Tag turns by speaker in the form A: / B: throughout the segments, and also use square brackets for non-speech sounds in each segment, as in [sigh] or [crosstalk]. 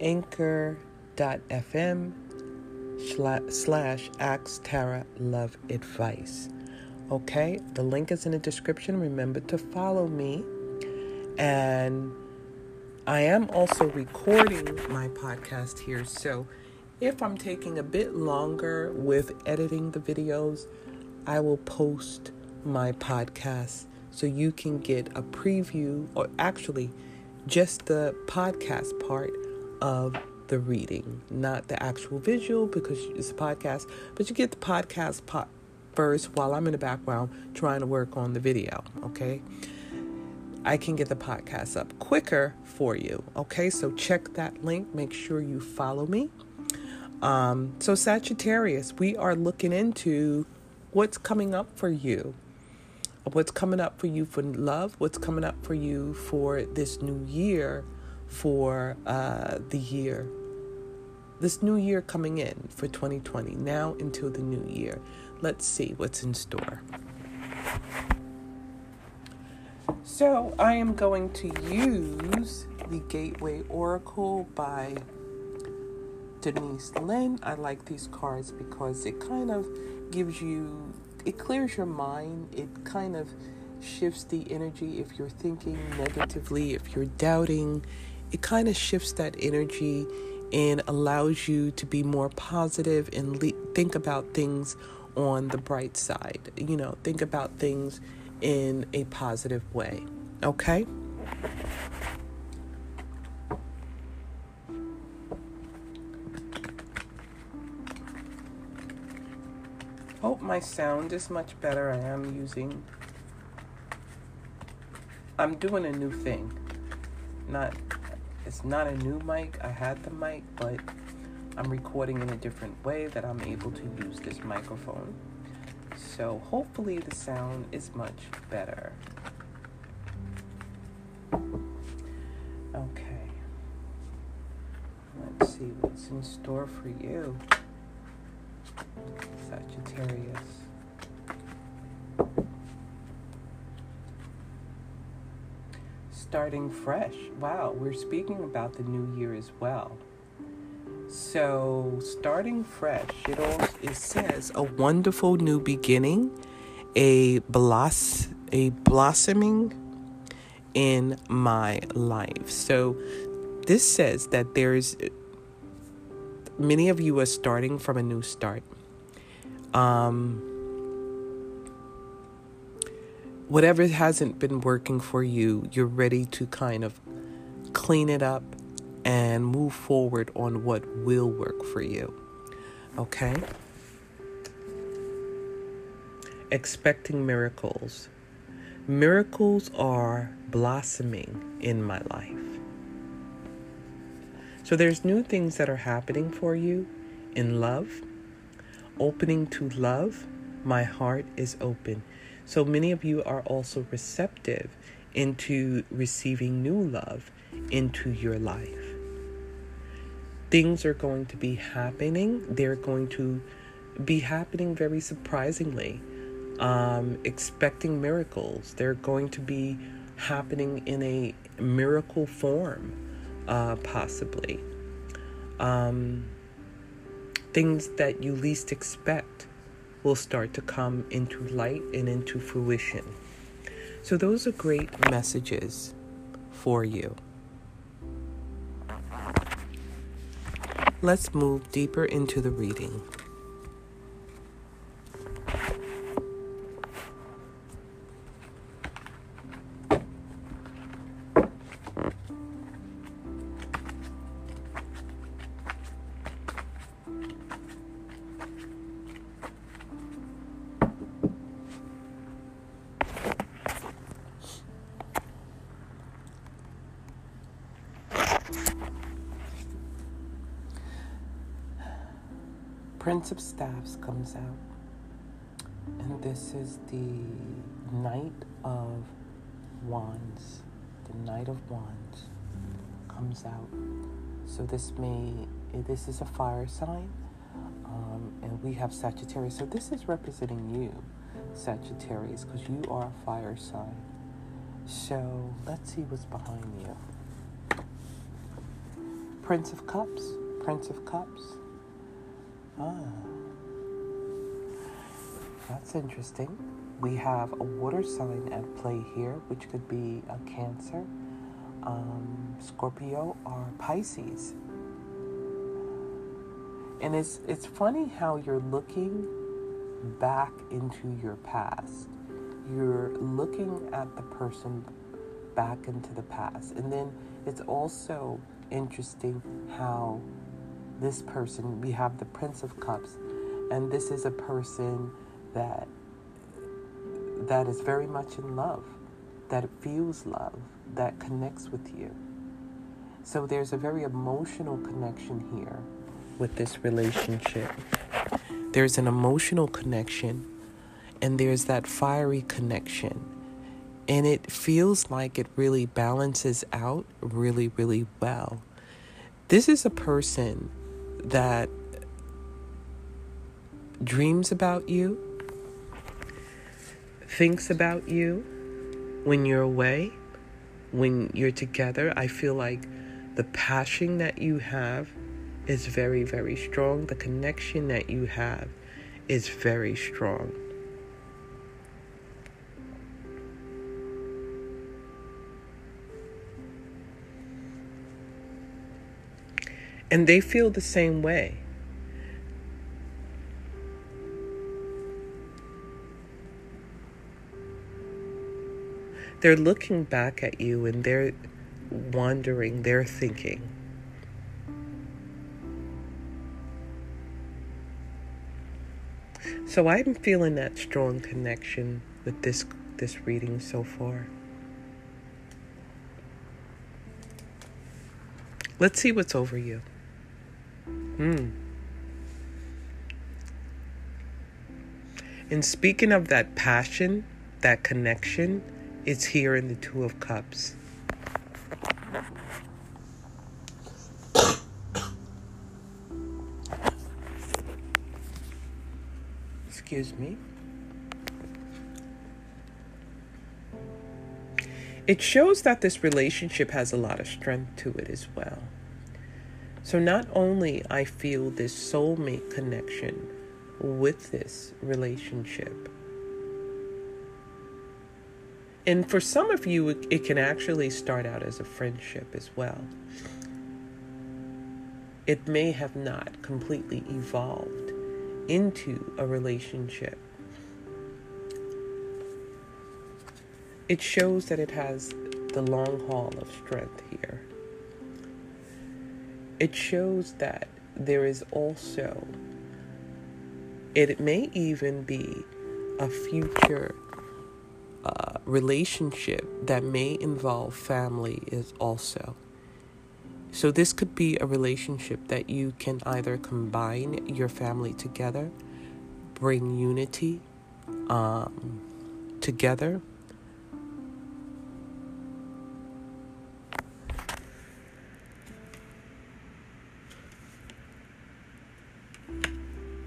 A: anchor.fm slash Ask Tara Love Advice. Okay, the link is in the description. Remember to follow me. And I am also recording my podcast here. So if I'm taking a bit longer with editing the videos, I will post my podcast so you can get a preview or actually just the podcast part of the reading, not the actual visual because it's a podcast, but you get the podcast part first while I'm in the background trying to work on the video, okay? I can get the podcast up quicker for you, okay? So check that link, make sure you follow me. Um, so, Sagittarius, we are looking into what's coming up for you what's coming up for you for love, what's coming up for you for this new year, for uh, the year, this new year coming in for 2020, now until the new year. Let's see what's in store. So, I am going to use the Gateway Oracle by Denise Linn. I like these cards because it kind of gives you it clears your mind. It kind of shifts the energy if you're thinking negatively, if you're doubting. It kind of shifts that energy and allows you to be more positive and le- think about things on the bright side. You know, think about things in a positive way. Okay? Hope my sound is much better. I am using. I'm doing a new thing. Not. It's not a new mic. I had the mic, but I'm recording in a different way that I'm able to use this microphone. So hopefully the sound is much better. Okay. Let's see what's in store for you. Starting fresh. Wow, we're speaking about the new year as well. So, starting fresh, it, all, it says a wonderful new beginning, a bloss, a blossoming in my life. So, this says that there's many of you are starting from a new start. Um, whatever hasn't been working for you, you're ready to kind of clean it up and move forward on what will work for you. Okay? Expecting miracles. Miracles are blossoming in my life. So there's new things that are happening for you in love. Opening to love, my heart is open. So many of you are also receptive into receiving new love into your life. Things are going to be happening. They're going to be happening very surprisingly. Um, expecting miracles. They're going to be happening in a miracle form uh, possibly. Um, things that you least expect will start to come into light and into fruition. So, those are great messages for you. Let's move deeper into the reading. Prince of Staffs comes out, and this is the Knight of Wands. The Knight of Wands comes out. So this may this is a fire sign, um, and we have Sagittarius. So this is representing you, Sagittarius, because you are a fire sign. So let's see what's behind you. Prince of Cups. Prince of Cups. Ah. That's interesting. We have a water sign at play here, which could be a Cancer, um, Scorpio, or Pisces. And it's it's funny how you're looking back into your past. You're looking at the person back into the past. And then it's also interesting how this person, we have the Prince of Cups, and this is a person that that is very much in love, that feels love, that connects with you. So there's a very emotional connection here with this relationship. There's an emotional connection and there's that fiery connection. And it feels like it really balances out really, really well. This is a person that dreams about you, thinks about you when you're away, when you're together. I feel like the passion that you have is very, very strong. The connection that you have is very strong. And they feel the same way. They're looking back at you and they're wondering, they're thinking. So I'm feeling that strong connection with this this reading so far. Let's see what's over you. Hmm. And speaking of that passion, that connection, it's here in the Two of Cups. [coughs] Excuse me. It shows that this relationship has a lot of strength to it as well. So not only I feel this soulmate connection with this relationship. And for some of you, it can actually start out as a friendship as well. It may have not completely evolved into a relationship. It shows that it has the long haul of strength here it shows that there is also, it may even be a future uh, relationship that may involve family is also. So, this could be a relationship that you can either combine your family together, bring unity um, together,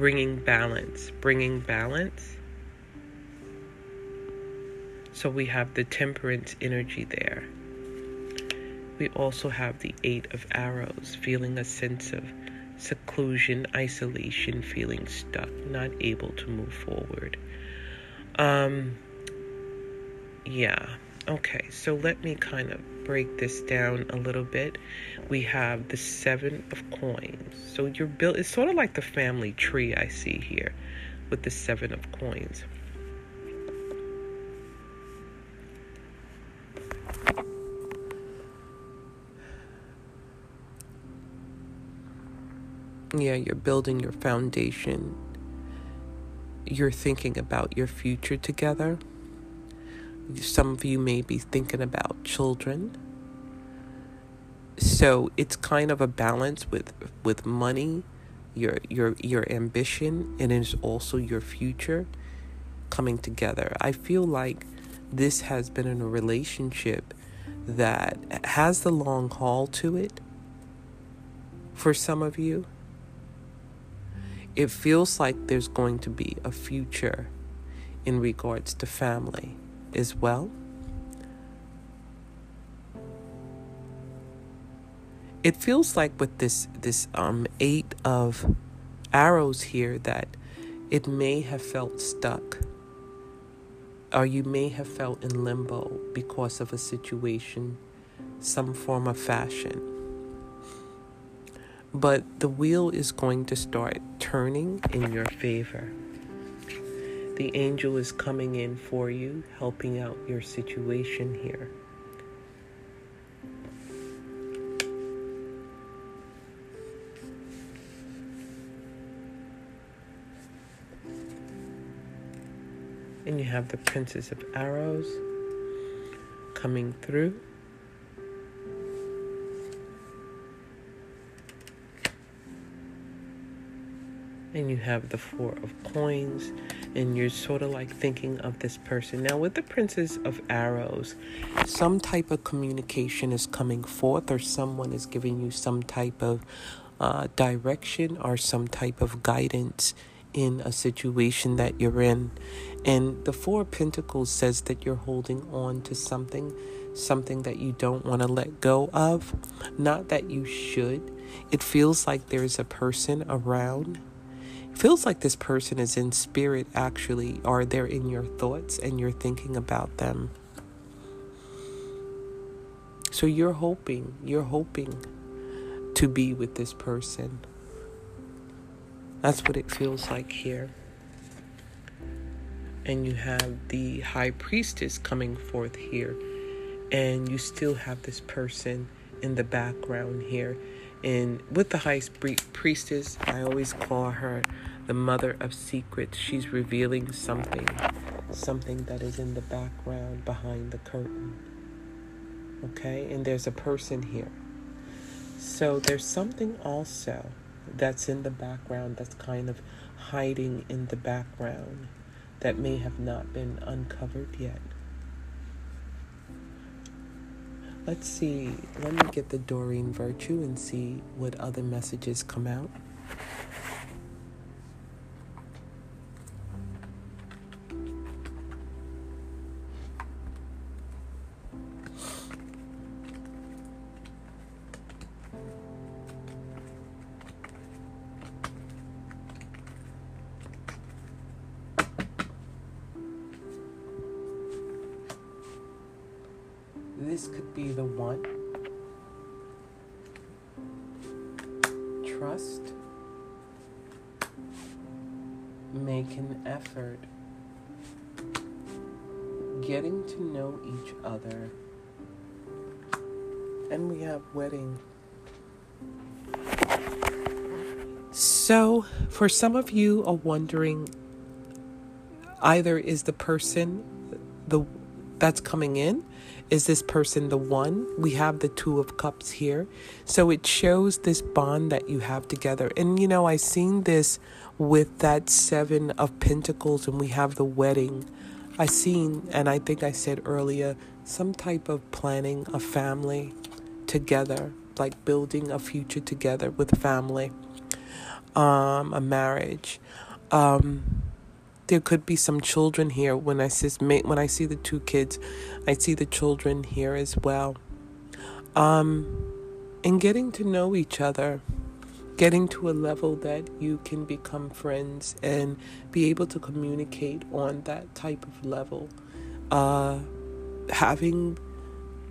A: bringing balance, bringing balance. So we have the temperance energy there. We also have the Eight of Arrows, feeling a sense of seclusion, isolation, feeling stuck, not able to move forward. Um, yeah. Okay, so let me kind of break this down a little bit. We have the seven of coins. So you're built, it's sort of like the family tree I see here with the seven of coins. Yeah, you're building your foundation. You're thinking about your future together. Some of you may be thinking about children. So it's kind of a balance with with money, your your your ambition, and it's also your future coming together. I feel like this has been in a relationship that has the long haul to it for some of you. It feels like there's going to be a future in regards to family as well. it feels like with this this um eight of arrows here that it may have felt stuck or you may have felt in limbo because of a situation some form of fashion but the wheel is going to start turning in your favor the angel is coming in for you helping out your situation here And you have the Princess of Arrows coming through. Have the Four of Coins, and you're sort of like thinking of this person. Now, with the Princess of Arrows, some type of communication is coming forth, or someone is giving you some type of uh, direction or some type of guidance in a situation that you're in. And the Four of Pentacles says that you're holding on to something, something that you don't want to let go of. Not that you should. It feels like there's a person around. Feels like this person is in spirit, actually, or they're in your thoughts and you're thinking about them. So you're hoping, you're hoping to be with this person. That's what it feels like here. And you have the high priestess coming forth here. And you still have this person in the background here. And with the high priestess, I always call her the mother of secrets. She's revealing something, something that is in the background behind the curtain. Okay? And there's a person here. So there's something also that's in the background, that's kind of hiding in the background, that may have not been uncovered yet. Let's see, let me get the Doreen Virtue and see what other messages come out. Be the one. Trust. Make an effort. Getting to know each other. And we have wedding. So, for some of you are wondering either is the person the that's coming in is this person the one? We have the Two of Cups here. So it shows this bond that you have together. And you know, I've seen this with that Seven of Pentacles, and we have the wedding. I seen, and I think I said earlier, some type of planning a family together, like building a future together with family, um, a marriage. Um, there could be some children here when I see when I see the two kids, I see the children here as well. Um, and getting to know each other, getting to a level that you can become friends and be able to communicate on that type of level. Uh, having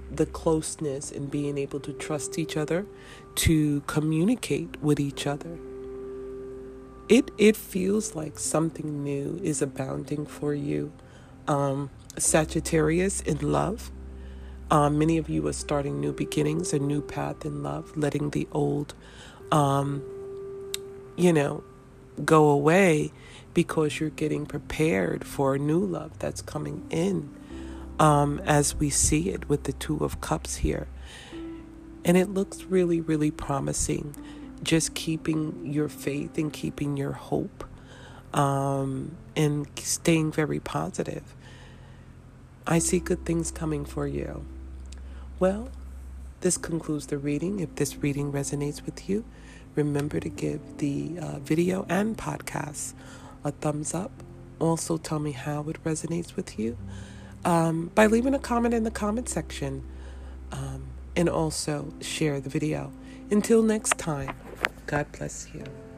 A: the closeness and being able to trust each other to communicate with each other it it feels like something new is abounding for you. Um, Sagittarius in love. Um, many of you are starting new beginnings, a new path in love, letting the old, um, you know, go away because you're getting prepared for a new love that's coming in um, as we see it with the Two of Cups here. And it looks really, really promising just keeping your faith and keeping your hope um, and staying very positive. I see good things coming for you. Well, this concludes the reading. If this reading resonates with you, remember to give the uh, video and podcast a thumbs up. Also, tell me how it resonates with you um, by leaving a comment in the comment section. Um, and also share the video. Until next time, God bless you.